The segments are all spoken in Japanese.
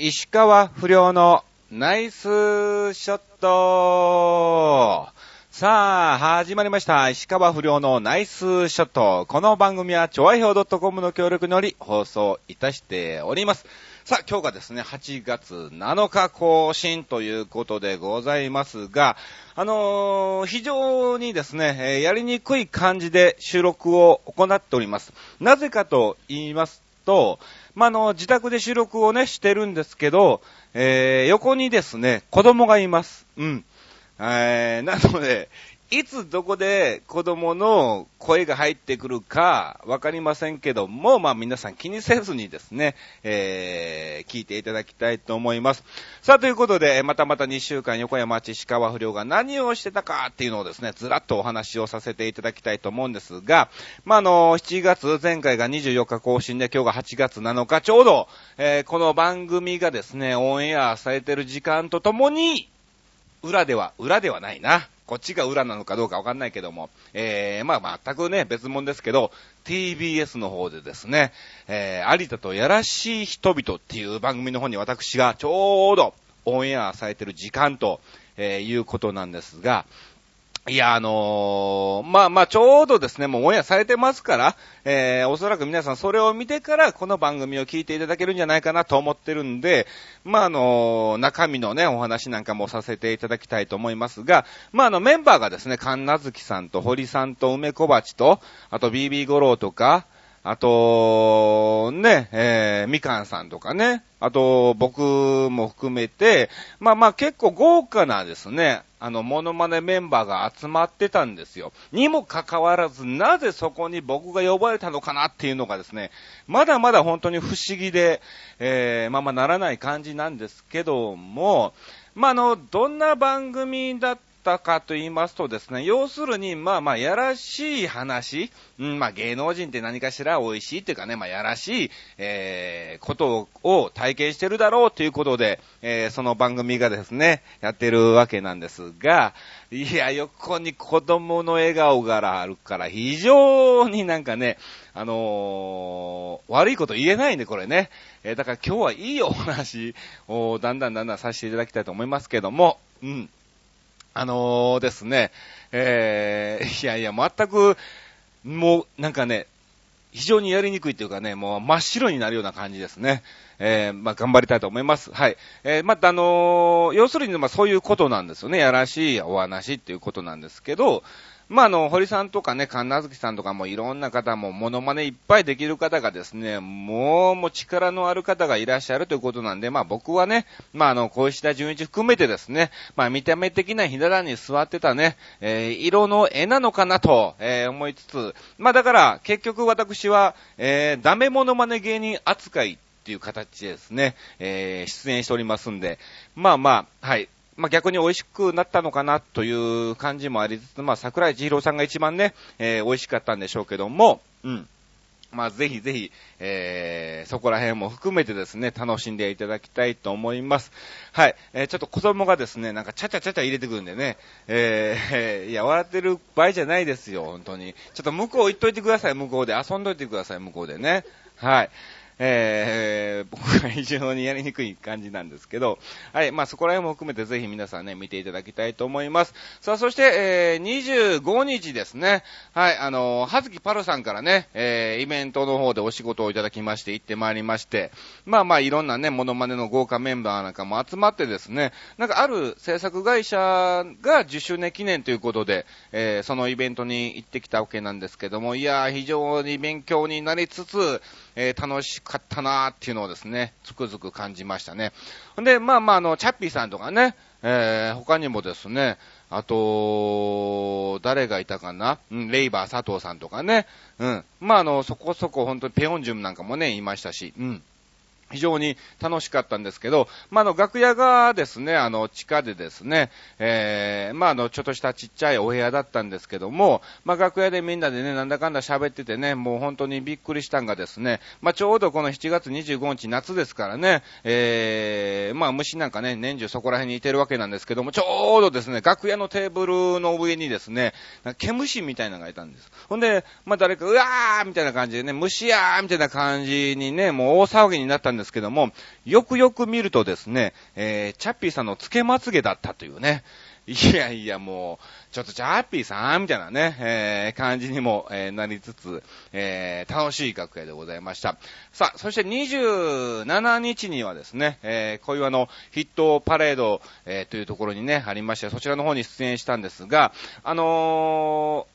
石川不良のナイスショットさあ、始まりました。石川不良のナイスショット。この番組は、ちょわひょう .com の協力により放送いたしております。さあ、今日がですね、8月7日更新ということでございますが、あのー非常にですね、やりにくい感じで収録を行っております。なぜかと言いますと、まあ、の、自宅で収録をね、してるんですけど、えー横にですね、子供がいます。うん。えーなので、いつどこで子供の声が入ってくるかわかりませんけども、まあ皆さん気にせずにですね、えー聞いていただきたいと思います。さあということで、またまた2週間横山町石川不良が何をしてたかっていうのをですね、ずらっとお話をさせていただきたいと思うんですが、まああの、7月、前回が24日更新で今日が8月7日、ちょうど、えーこの番組がですね、オンエアされてる時間とともに、裏では、裏ではないな。こっちが裏なのかどうかわかんないけども、えー、まあ全くね、別物ですけど、TBS の方でですね、えー、有田とやらしい人々っていう番組の方に私がちょうどオンエアされてる時間と、えーいうことなんですが、いや、あのーまあまあ、ちょうどですね、もうオンエアされてますから、えー、おそらく皆さんそれを見てから、この番組を聞いていただけるんじゃないかなと思ってるんで、まあ、あのー中身のね、お話なんかもさせていただきたいと思いますが、まあ、あの、メンバーがですね、神奈月さんと堀さんと梅小鉢と、あと BB 五郎とか、あと、ね、えー、みかんさんとかね、あと、僕も含めて、まあまあ結構豪華なですね、あの、モノマネメンバーが集まってたんですよ。にもかかわらず、なぜそこに僕が呼ばれたのかなっていうのがですね、まだまだ本当に不思議で、えー、まあまあならない感じなんですけども、まああの、どんな番組だったかと言いますとですね、要するに、まあまあ、やらしい話、うん、まあ芸能人って何かしら美味しいっていうかね、まあやらしい、えー、ことを体験してるだろうということで、えー、その番組がですね、やってるわけなんですが、いや、横に子供の笑顔があるから、非常になんかね、あのー悪いこと言えないね、これね。えーだから今日はいいお話をだんだんだんだんさせていただきたいと思いますけども、うん。あのーですね、えー、いやいや、全く、もう、なんかね、非常にやりにくいというかね、もう真っ白になるような感じですね。えー、まあ、頑張りたいと思います。はい。えー、またあのー要するに、まあ、そういうことなんですよね。やらしいお話っていうことなんですけど、まあ、あの、堀さんとかね、神奈月さんとかもいろんな方も、モノマネいっぱいできる方がですね、もう、もう力のある方がいらっしゃるということなんで、まあ僕はね、まああの、小石田純一含めてですね、まあ見た目的なひな壇に座ってたね、えー色の絵なのかなと、えー思いつつ、まあだから、結局私は、えーダメモノマネ芸人扱いっていう形でですね、えー出演しておりますんで、まあまあ、はい。まあ、逆に美味しくなったのかなという感じもありつつ、まあ、桜井千尋さんが一番ね、えー美味しかったんでしょうけども、うん。まあ、ぜひぜひ、えー、そこら辺も含めてですね、楽しんでいただきたいと思います。はい。えー、ちょっと子供がですね、なんかちゃちゃちゃちゃ入れてくるんでね、え、え ーいや、笑ってる場合じゃないですよ、本当に。ちょっと向こう行っといてください、向こうで。遊んどいてください、向こうでね。はい。えー、僕が非常にやりにくい感じなんですけど、はい、まあそこら辺も含めてぜひ皆さんね、見ていただきたいと思います。さあ、そして、えー、25日ですね、はい、あのー、はずきパルさんからね、えー、イベントの方でお仕事をいただきまして、行ってまいりまして、まあまあいろんなね、モノマネの豪華メンバーなんかも集まってですね、なんかある制作会社が10周年記念ということで、えー、そのイベントに行ってきたわけなんですけども、いやー、非常に勉強になりつつ、えー楽しかったなーっていうのをですね、つくづく感じましたね。で、まあまあ、あの、チャッピーさんとかね、えー他にもですね、あと、誰がいたかな？うん、レイバー佐藤さんとかね、うん。まあ、あの、そこそこ本当にペヨンジュムなんかもね、いましたし、うん。非常に楽しかったんですけど、まあ、の、楽屋がですね、あの、地下でですね、えー、まあ、の、ちょっとしたちっちゃいお部屋だったんですけども、まあ、楽屋でみんなでね、なんだかんだ喋っててね、もう本当にびっくりしたんがですね、まあ、ちょうどこの7月25日夏ですからね、えー、まあ、虫なんかね、年中そこら辺にいてるわけなんですけども、ちょうどですね、楽屋のテーブルの上にですね、毛虫みたいなのがいたんです。ほんで、まあ、誰か、うわーみたいな感じでね、虫やーみたいな感じにね、もう大騒ぎになったんですですけども、よくよく見るとですね、えー、チャッピーさんのつけまつげだったというね、いやいや、もう、ちょっとチャッピーさんみたいなね、えー、感じにも、えー、なりつつ、えー、楽しい楽屋でございました。さあ、そして27日にはですね、えー、こういうあの、ヒットパレード、えー、というところにね、ありまして、そちらの方に出演したんですが、あの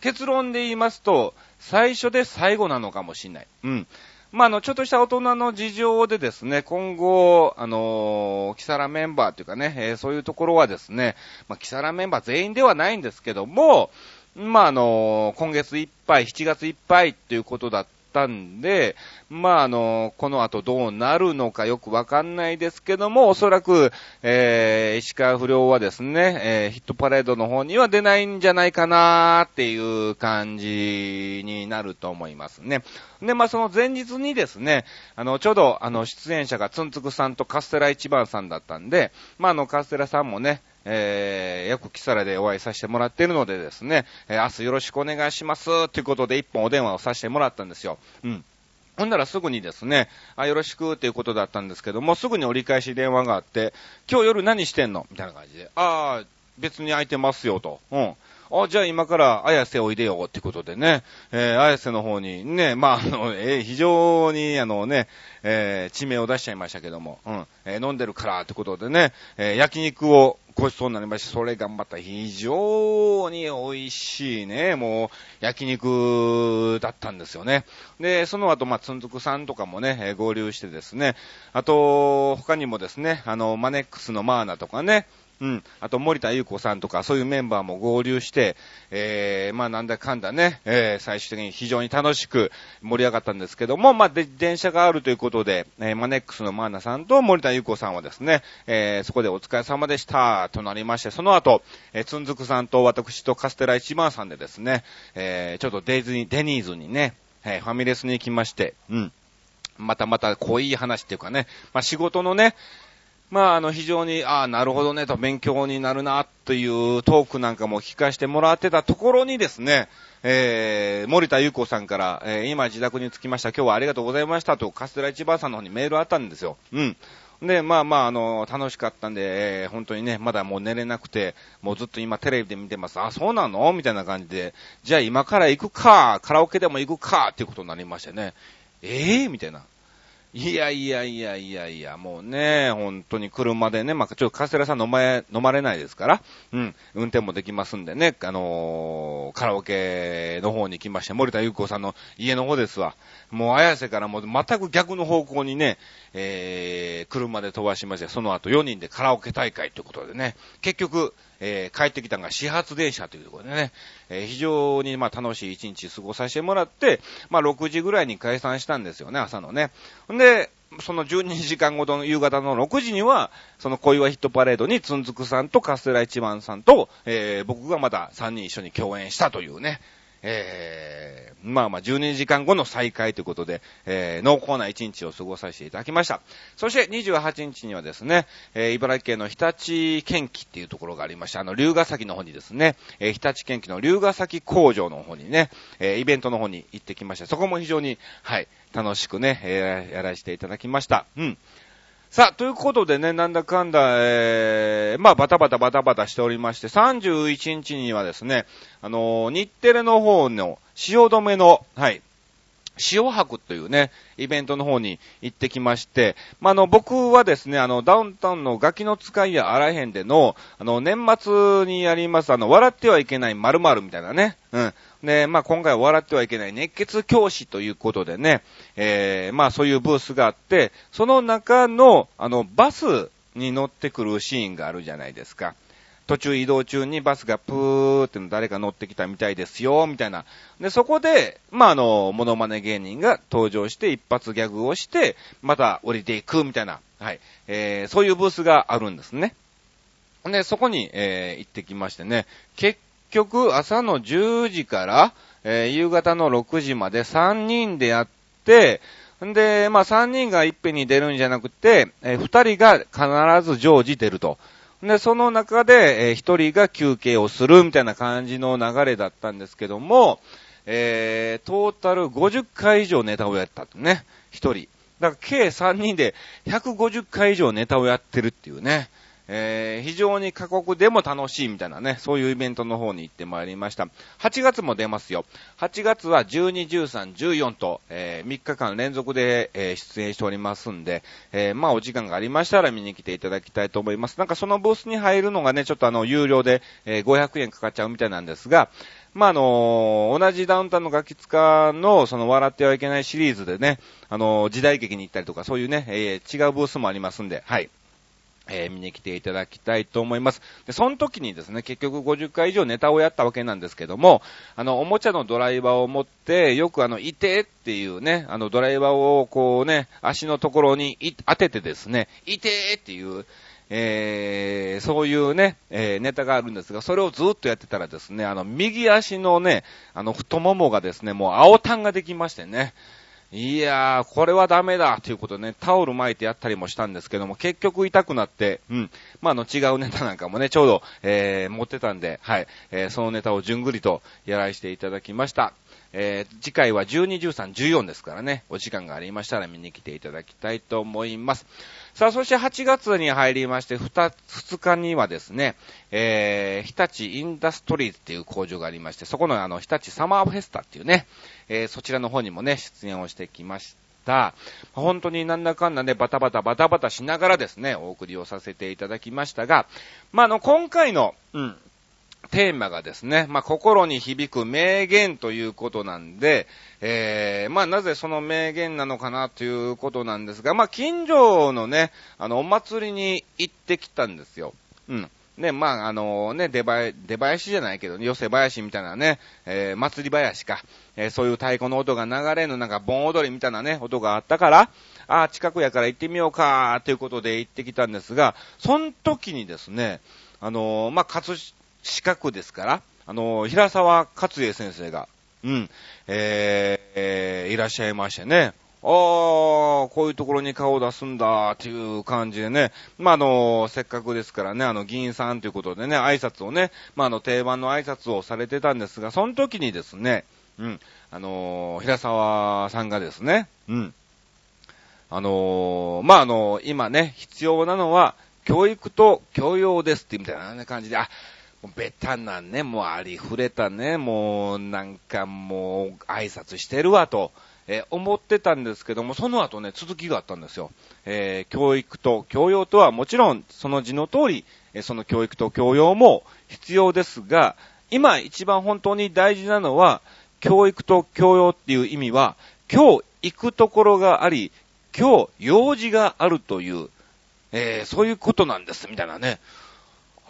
ー、結論で言いますと、最初で最後なのかもしれない。うん。まあ、あの、ちょっとした大人の事情でですね、今後、あのー、キサラメンバーというかね、えー、そういうところはですね、まあ、キサラメンバー全員ではないんですけども、まあ、あのー、今月いっぱい、7月いっぱいっていうことだったんで、まあ、あの、この後どうなるのかよくわかんないですけども、おそらく、えー、石川不良はですね、えー、ヒットパレードの方には出ないんじゃないかなーっていう感じになると思いますね。で、まあ、その前日にですね、あの、ちょうど、あの、出演者がツンツクさんとカステラ一番さんだったんで、まあ、あの、カステラさんもね、えー、よくキサラでお会いさせてもらっているのでですね、えー、明日よろしくお願いします、ということで一本お電話をさせてもらったんですよ。うん。ほんならすぐにですね、あ、よろしくっていうことだったんですけども、すぐに折り返し電話があって、今日夜何してんのみたいな感じで、ああ、別に空いてますよと。うん。あ、じゃあ今から綾瀬おいでよってことでね、えー、綾瀬の方にね、まあ、あの、えー、非常にあのね、えー、地名を出しちゃいましたけども、うん、えー、飲んでるからってことでね、えー、焼肉をごちそうになりまして、それがまた非常に美味しいね、もう、焼肉だったんですよね。で、その後、まあ、つんづくさんとかもね、えー、合流してですね、あと、他にもですね、あの、マネックスのマーナとかね、うん。あと、森田優子さんとか、そういうメンバーも合流して、えー、まあ、なんだかんだね、えー、最終的に非常に楽しく盛り上がったんですけども、まあ、で、電車があるということで、えー、マネックスのマーナさんと森田優子さんはですね、えー、そこでお疲れ様でした、となりまして、その後、えー、つんづくさんと私とカステラ一番さんでですね、えー、ちょっとデイズに、デニーズにね、えー、ファミレスに行きまして、うん。またまた濃い話っていうかね、まあ、仕事のね、まあ、あの、非常に、ああ、なるほどね、と勉強になるな、というトークなんかも聞かせてもらってたところにですね、えー、森田優子さんから、えー、今自宅に着きました、今日はありがとうございましたと、カステラ一番さんの方にメールあったんですよ。うん。で、まあまあ、あの、楽しかったんで、えー、本当にね、まだもう寝れなくて、もうずっと今テレビで見てます。あ、そうなの？みたいな感じで、じゃあ今から行くか、カラオケでも行くか、っていうことになりましてね。ええー、みたいな。いやいやいやいやいや、もうね、本当に車でね、まあ、ちょっとカステラさん飲まれ、飲まれないですから、うん、運転もできますんでね、あのー、カラオケの方に来まして、森田優子さんの家の方ですわ。もう綾瀬からもう全く逆の方向にね、えー、車で飛ばしまして、その後4人でカラオケ大会ということでね、結局、えー、帰ってきたのが始発電車というところでね、えー、非常にまあ楽しい一日過ごさせてもらって、まあ6時ぐらいに解散したんですよね、朝のね。んで、その12時間後の夕方の6時には、その小岩ヒットパレードにつんづくさんとカステラ一番さんと、えー、僕がまた3人一緒に共演したというね、えー、まあまあ12時間後の再開ということで、えー、濃厚な一日を過ごさせていただきました。そして28日にはですね、えー、茨城県の日立県機っていうところがありました。あの、龍ヶ崎の方にですね、えー、日立県機の龍ヶ崎工場の方にね、えー、イベントの方に行ってきました。そこも非常に、はい、楽しくね、えー、やらせていただきました。うん。さあ、ということでね、なんだかんだ、えー、まあ、バタバタバタバタしておりまして、31日にはですね、あのー、日テレの方の、汐留の、はい、塩博というね、イベントの方に行ってきまして、まあ、あの、僕はですね、あの、ダウンタウンのガキの使いやあらへんでの、あの、年末にやります、あの、笑ってはいけない〇〇みたいなね、うん。で、まあ、今回は笑ってはいけない熱血教師ということでね、えー、まあ、そういうブースがあって、その中の、あの、バスに乗ってくるシーンがあるじゃないですか。途中移動中にバスがプーっての誰か乗ってきたみたいですよ、みたいな。で、そこで、まあ、あの、モノマネ芸人が登場して一発ギャグをして、また降りていく、みたいな。はい。えー、そういうブースがあるんですね。で、そこに、えー、行ってきましてね、結局朝の10時から、えー、夕方の6時まで3人でやって、んで、まあ3人がいっぺんに出るんじゃなくて、えー、2人が必ず常時出ると。で、その中で、えー、1人が休憩をするみたいな感じの流れだったんですけども、えー、トータル50回以上ネタをやったとね、1人。だから計3人で150回以上ネタをやってるっていうね。えー、非常に過酷でも楽しいみたいなね、そういうイベントの方に行ってまいりました。8月も出ますよ。8月は12、13、14と、えー、3日間連続で、えー、出演しておりますんで、え、まあお時間がありましたら見に来ていただきたいと思います。なんかそのブースに入るのがね、ちょっとあの、有料で、え、500円かかっちゃうみたいなんですが、まあ、あの、同じダウンタウンのガキツカの、その、笑ってはいけないシリーズでね、あの、時代劇に行ったりとか、そういうね、え、違うブースもありますんで、はい。えー、見に来ていただきたいと思います。で、その時にですね、結局50回以上ネタをやったわけなんですけども、あの、おもちゃのドライバーを持って、よくあの、いてっていうね、あの、ドライバーをこうね、足のところに当ててですね、いてっていう、えー、そういうね、えー、ネタがあるんですが、それをずっとやってたらですね、あの、右足のね、あの、太ももがですね、もう青タンができましてね、いやー、これはダメだということでね、タオル巻いてやったりもしたんですけども、結局痛くなって、うん。まあ、の、違うネタなんかもね、ちょうど、えー、持ってたんで、はい。えー、そのネタをじゅんぐりとやらしていただきました。えー、次回は12、13、14ですからね、お時間がありましたら見に来ていただきたいと思います。さあ、そして8月に入りまして、2, 2日にはですね、えー、日立インダストリーズっていう工場がありまして、そこのあの、日立サマーフェスタっていうね、えー、そちらの方にもね、出演をしてきました。本当になんだかんだね、バタバタバタバタしながらですね、お送りをさせていただきましたが、まあ、あの、今回の、うん、テーマがですね、まあ、心に響く名言ということなんで、えー、まあ、なぜその名言なのかなということなんですが、まあ、近所のね、あの、お祭りに行ってきたんですよ。うん。ね、まあ、あのね、出ば、出囃子じゃないけど、ね寄せ囃子みたいなね、えー、祭り囃子か、えー、そういう太鼓の音が流れのなんか盆踊りみたいなね、音があったから、あ、近くやから行ってみようか、ということで行ってきたんですが、その時にですね、あの、まあ、葛四角ですから、あの、平沢勝栄先生が、うん、えー、えー、いらっしゃいましてね、ああ、こういうところに顔を出すんだ、っていう感じでね。まあ、あの、せっかくですからね、あの、議員さんということでね、挨拶をね、まあ、あの、定番の挨拶をされてたんですが、その時にですね、うん、あの、平沢さんがですね、うん、あの、まあ、あの、今ね、必要なのは、教育と教養ですってみたいな感じで、あ、ベタなね、もうありふれたね、もうなんかもう挨拶してるわと、えー、思ってたんですけども、その後ね、続きがあったんですよ。えー、教育と教養とはもちろんその字の通り、えー、その教育と教養も必要ですが、今一番本当に大事なのは、教育と教養っていう意味は、今日行くところがあり、今日用事があるという、えー、そういうことなんです、みたいなね。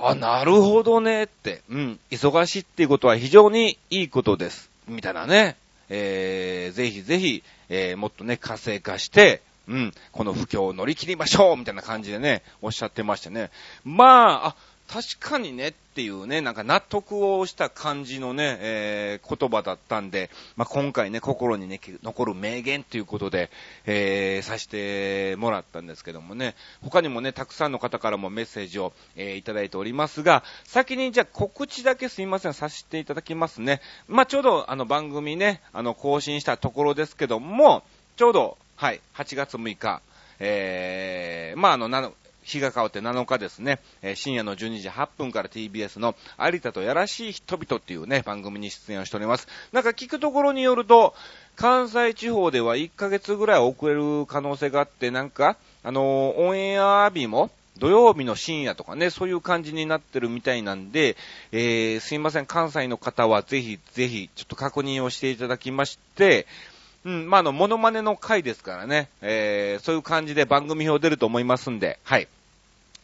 あ、なるほどねって、うん、忙しいっていうことは非常にいいことです。みたいなね。えー、ぜひぜひ、えー、もっとね、活性化して、うん、この不況を乗り切りましょうみたいな感じでね、おっしゃってましてね。まあ、あ、確かにねっていうね、なんか納得をした感じのね、えー、言葉だったんで、まあ、今回ね、心にね、残る名言ということで、えー、させてもらったんですけどもね、他にもね、たくさんの方からもメッセージを、えー、いただいておりますが、先にじゃあ告知だけすいません、させていただきますね。まあ、ちょうどあの番組ね、あの、更新したところですけども、ちょうど、はい、8月6日、えー、まあ、あの、日が変わって7日ですね、えー、深夜の12時8分から TBS の有田とやらしい人々っていうね、番組に出演をしております。なんか聞くところによると、関西地方では1ヶ月ぐらい遅れる可能性があって、なんか、あのー、オンエア日も、土曜日の深夜とかね、そういう感じになってるみたいなんで、えー、すいません、関西の方はぜひぜひ、ちょっと確認をしていただきまして、うん、まあ、あの、モノマネの回ですからね、えー、そういう感じで番組表出ると思いますんで、はい。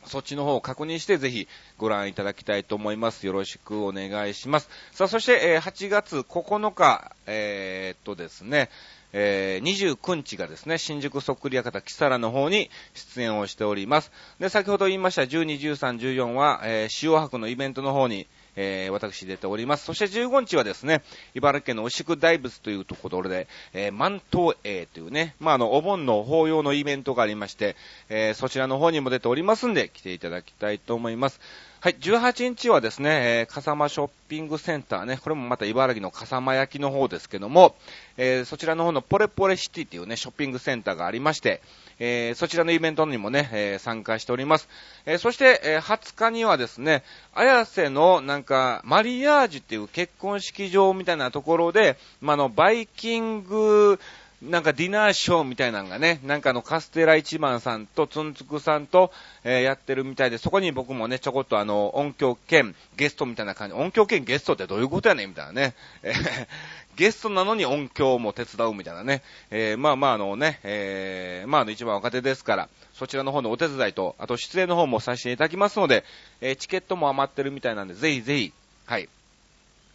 そっちの方を確認してぜひご覧いただきたいと思います。よろしくお願いします。さあ、そして、えー、8月9日、えー、っとですね、えー、29日がですね、新宿そっくり館キサラの方に出演をしております。で、先ほど言いました12、13、14は、えー、塩博のイベントの方に、えー、私出ております。そして15日はですね、茨城県の牛久大仏というところで、えー、万東営というね、まあ、あの、お盆の法要のイベントがありまして、えー、そちらの方にも出ておりますんで、来ていただきたいと思います。はい、18日はですね、えー、笠間ショッピングセンターね、これもまた茨城の笠間焼の方ですけども、えー、そちらの方のポレポレシティっていうね、ショッピングセンターがありまして、えー、そちらのイベントにもね、えー、参加しております。えー、そして、えー、20日にはですね、綾瀬のなんか、マリアージュっていう結婚式場みたいなところで、まあ、の、バイキング、なんかディナーショーみたいなのがね、なんかあのカステラ一番さんとツンツクさんと、えー、やってるみたいで、そこに僕もね、ちょこっとあの、音響兼ゲストみたいな感じ、音響兼ゲストってどういうことやねんみたいなね。えー、ゲストなのに音響も手伝うみたいなね。えー、まあまああのね、えー、まああの一番若手ですから、そちらの方のお手伝いと、あと出演の方もさせていただきますので、えー、チケットも余ってるみたいなんで、ぜひぜひ、はい、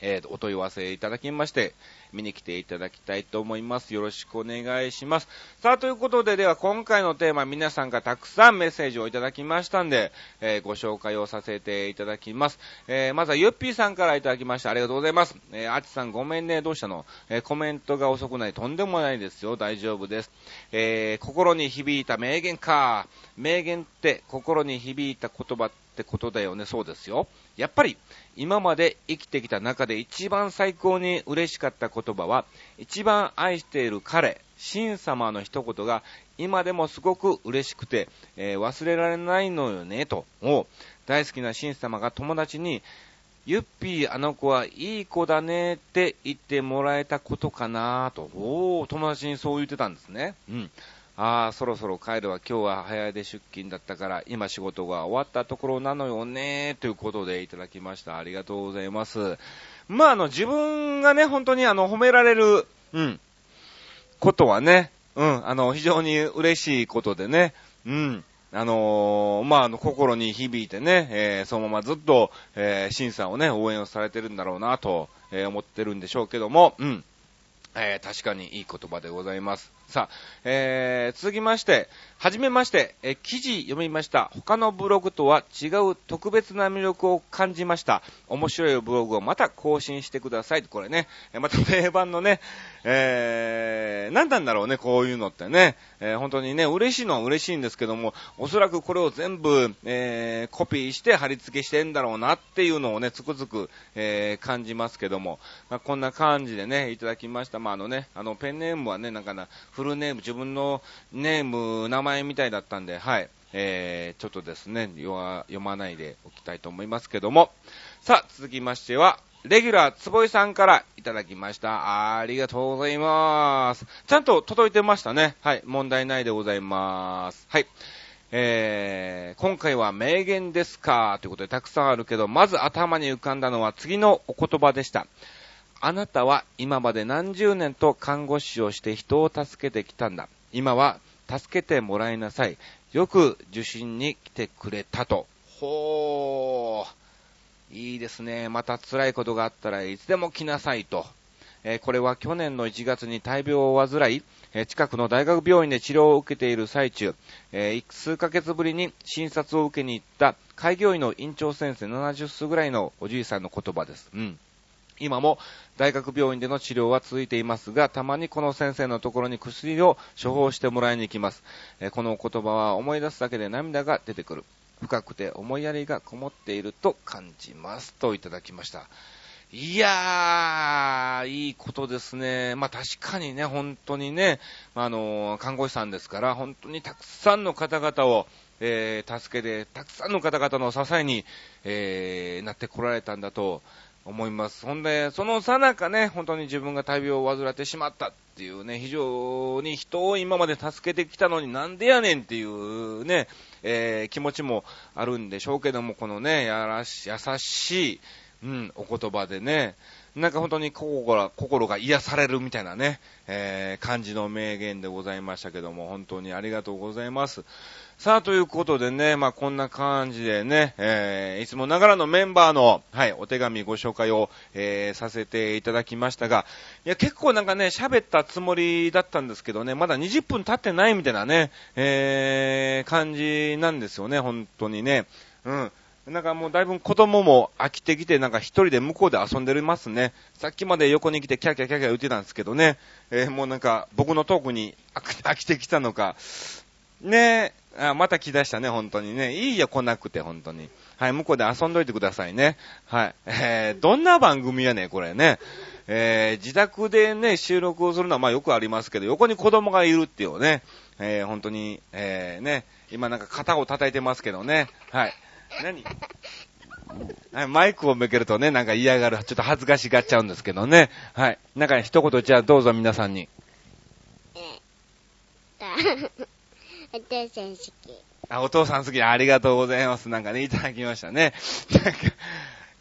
えー、お問い合わせいただきまして、見に来ていただきたいと思います。よろしくお願いします。さあ、ということで、では今回のテーマ、皆さんがたくさんメッセージをいただきましたんで、えー、ご紹介をさせていただきます。えー、まずはゆっぴーさんからいただきました。ありがとうございます。えー、あちさんごめんね、どうしたの？えコメントが遅くない、とんでもないですよ。大丈夫です。え心に響いた名言か。名言って心に響いた言葉ってってことだよね。そうですよ。やっぱり、今まで生きてきた中で一番最高に嬉しかった言葉は、一番愛している彼、神様の一言が今でもすごく嬉しくて、えー、忘れられないのよね、と。大好きな神様が友達に、ゆっぴーあの子はいい子だねって言ってもらえたことかなと。おー、友達にそう言ってたんですね。うん。ああ、そろそろ帰るわ、今日は早出出勤だったから、今仕事が終わったところなのよね、ということでいただきました。ありがとうございます。まあ、あの、自分がね、本当にあの、褒められる、うん、ことはね、うん、あの、非常に嬉しいことでね、うん、あのー、まあ、あの、心に響いてね、えー、そのままずっと、えー、審査をね、応援をされてるんだろうな、と、えー、思ってるんでしょうけども、うん、えー、確かにいい言葉でございます。さあ、えー、続きまして、はじめまして、え記事読みました。他のブログとは違う特別な魅力を感じました。面白いブログをまた更新してください。これね、また定番のね、えー、何なんだろうね、こういうのってね。えー、本当にね、嬉しいのは嬉しいんですけども、おそらくこれを全部、えー、コピーして貼り付けしてんだろうなっていうのをね、つくづく、えー、感じますけども、まあ、こんな感じでね、いただきました。まあ、あのね、あの、ペンネームはね、なんかな、フルネーム、自分のネーム、名前みたいだったんで、はい。えー、ちょっとですね、読まないでおきたいと思いますけども。さあ、続きましては、レギュラー、つぼいさんからいただきました。ありがとうございます。ちゃんと届いてましたね。はい、問題ないでございます。はい。えー、今回は名言ですか？ということでたくさんあるけど、まず頭に浮かんだのは次のお言葉でした。あなたは今まで何十年と看護師をして人を助けてきたんだ。今は助けてもらいなさい。よく受診に来てくれたと。ほー。いいですね。また辛いことがあったらいつでも来なさいと。えー、これは去年の1月に大病を患い、えー、近くの大学病院で治療を受けている最中、えー、数ヶ月ぶりに診察を受けに行った開業医の院長先生70数ぐらいのおじいさんの言葉です。うん。今も大学病院での治療は続いていますが、たまにこの先生のところに薬を処方してもらいに行きます。えこの言葉は思い出すだけで涙が出てくる。深くて思いやりがこもっていると感じます。といただきました。いやー、いいことですね。まあ確かにね、本当にね、あの看護師さんですから、本当にたくさんの方々を、えー、助けて、たくさんの方々の支えに、えー、なってこられたんだと、思います。ほんで、そのさなかね、本当に自分が大病を患ってしまったっていうね、非常に人を今まで助けてきたのになんでやねんっていうね、えー、気持ちもあるんでしょうけども、このね、やらし、優しい、うん、お言葉でね、なんか本当に心が、心が癒されるみたいなね、えー、感じの名言でございましたけども、本当にありがとうございます。さあ、ということでね、まあ、こんな感じでね、えー、いつもながらのメンバーの、はい、お手紙ご紹介を、えー、させていただきましたが、いや、結構なんかね、喋ったつもりだったんですけどね、まだ20分経ってないみたいなね、えー、感じなんですよね、本当にね。うん。なんかもうだいぶ子供も飽きてきて、なんか一人で向こうで遊んでますね。さっきまで横に来てキャキャキャキャ言ってたんですけどね。えー、もうなんか僕のトークに飽きてきたのか。ねあ、また来だしたね、本当にね。いいよ、来なくて、本当に。はい、向こうで遊んどいてくださいね。はい。えー、どんな番組やね、これね。えー、自宅でね、収録をするのはまあよくありますけど、横に子供がいるっていうね、えー、本当に、えー、ね、今なんか肩を叩いてますけどね。はい。何？はい、マイクを向けるとね、なんか嫌がる、ちょっと恥ずかしがっちゃうんですけどね。はい。なんか一言じゃあどうぞ皆さんに。え お父さん好き。あ、お父さん好き。ありがとうございます。なんかね、いただきましたね。なんか、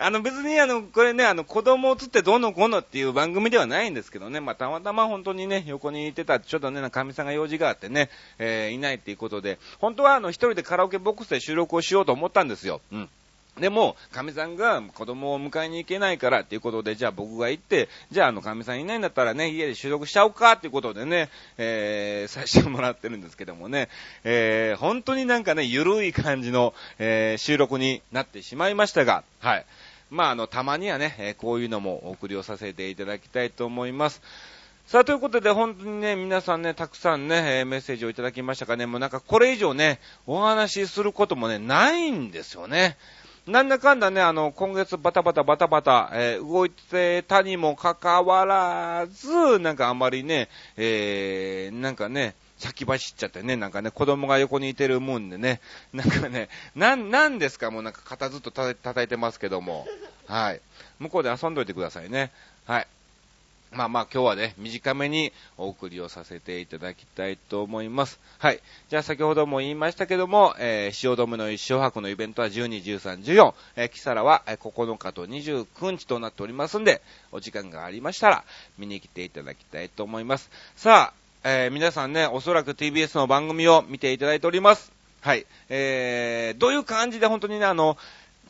あの別にあの、これね、あの子供を釣ってどうのこうのっていう番組ではないんですけどね、まあたまたま本当にね、横にいてた、ちょっとね、神さんが用事があってね、えー、いないっていうことで、本当はあの一人でカラオケボックスで収録をしようと思ったんですよ。うん。でも、神さんが子供を迎えに行けないからっていうことで、じゃあ僕が行って、じゃああの神さんいないんだったらね、家で収録しちゃおうかっていうことでね、えー、させてもらってるんですけどもね、えー、本当になんかね、ゆるい感じの、えー、収録になってしまいましたが、はい。まあ、あの、たまにはね、こういうのもお送りをさせていただきたいと思います。さあ、ということで、本当にね、皆さんね、たくさんね、メッセージをいただきましたかね、もうなんかこれ以上ね、お話しすることもね、ないんですよね。なんだかんだね、あの、今月バタバタバタバタ、えー、動いてたにもかかわらず、なんかあんまりね、えー、なんかね、先走っちゃってね、なんかね、子供が横にいてるもんでね、なんかね、なん、なんですか？もうなんか肩ずっと叩いてますけども、はい。向こうで遊んどいてくださいね。はい。まあまあ今日はね、短めにお送りをさせていただきたいと思います。はい。じゃあ先ほども言いましたけども、えー、汐留の一生泊のイベントは12、13、14、えー、キサラは9日と29日となっておりますんで、お時間がありましたら見に来ていただきたいと思います。さあ、えー、皆さんね、おそらく TBS の番組を見ていただいております。はい。えー、どういう感じで本当にね、あの、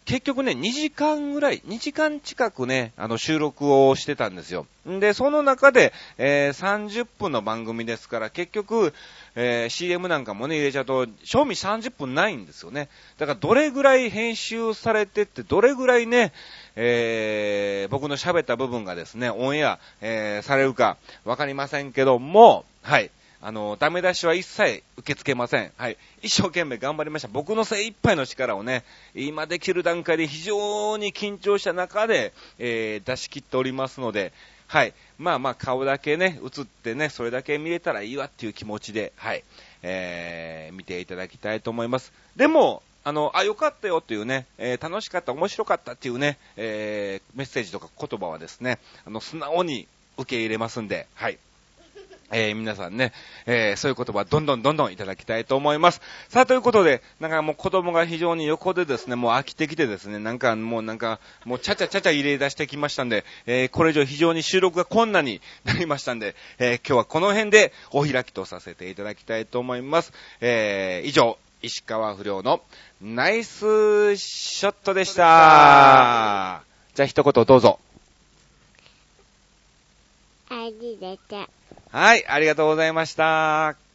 結局ね、2時間ぐらい、2時間近くね、あの、収録をしてたんですよ。んで、その中で、えー、30分の番組ですから、結局、えー、CM なんかもね、入れちゃうと、賞味30分ないんですよね。だから、どれぐらい編集されてって、どれぐらいね、えー、僕の喋った部分がですね、オンエア、えー、されるか、わかりませんけども、はい。あの、ダメ出しは一切受け付けません。はい。一生懸命頑張りました。僕の精一杯の力をね、今できる段階で非常に緊張した中で、えー、出し切っておりますので、はい。まあまあ顔だけね、映ってね、それだけ見れたらいいわっていう気持ちで、はい。えー、見ていただきたいと思います。でも、あの、あ、よかったよっていうね、えー、楽しかった、面白かったっていうね、えー、メッセージとか言葉はですね、あの、素直に受け入れますんで、はい。えー、皆さんね、えー、そういう言葉どんどんどんどんいただきたいと思います。さあ、ということで、なんかもう子供が非常に横でですね、もう飽きてきてですね、なんかもうなんか、もうちゃちゃちゃちゃ入れ出してきましたんで、えー、これ以上非常に収録が困難になりましたんで、え今日はこの辺でお開きとさせていただきたいと思います。え以上、石川不良のナイスショットでした。じゃあ一言どうぞ。はい、ありがとうございました。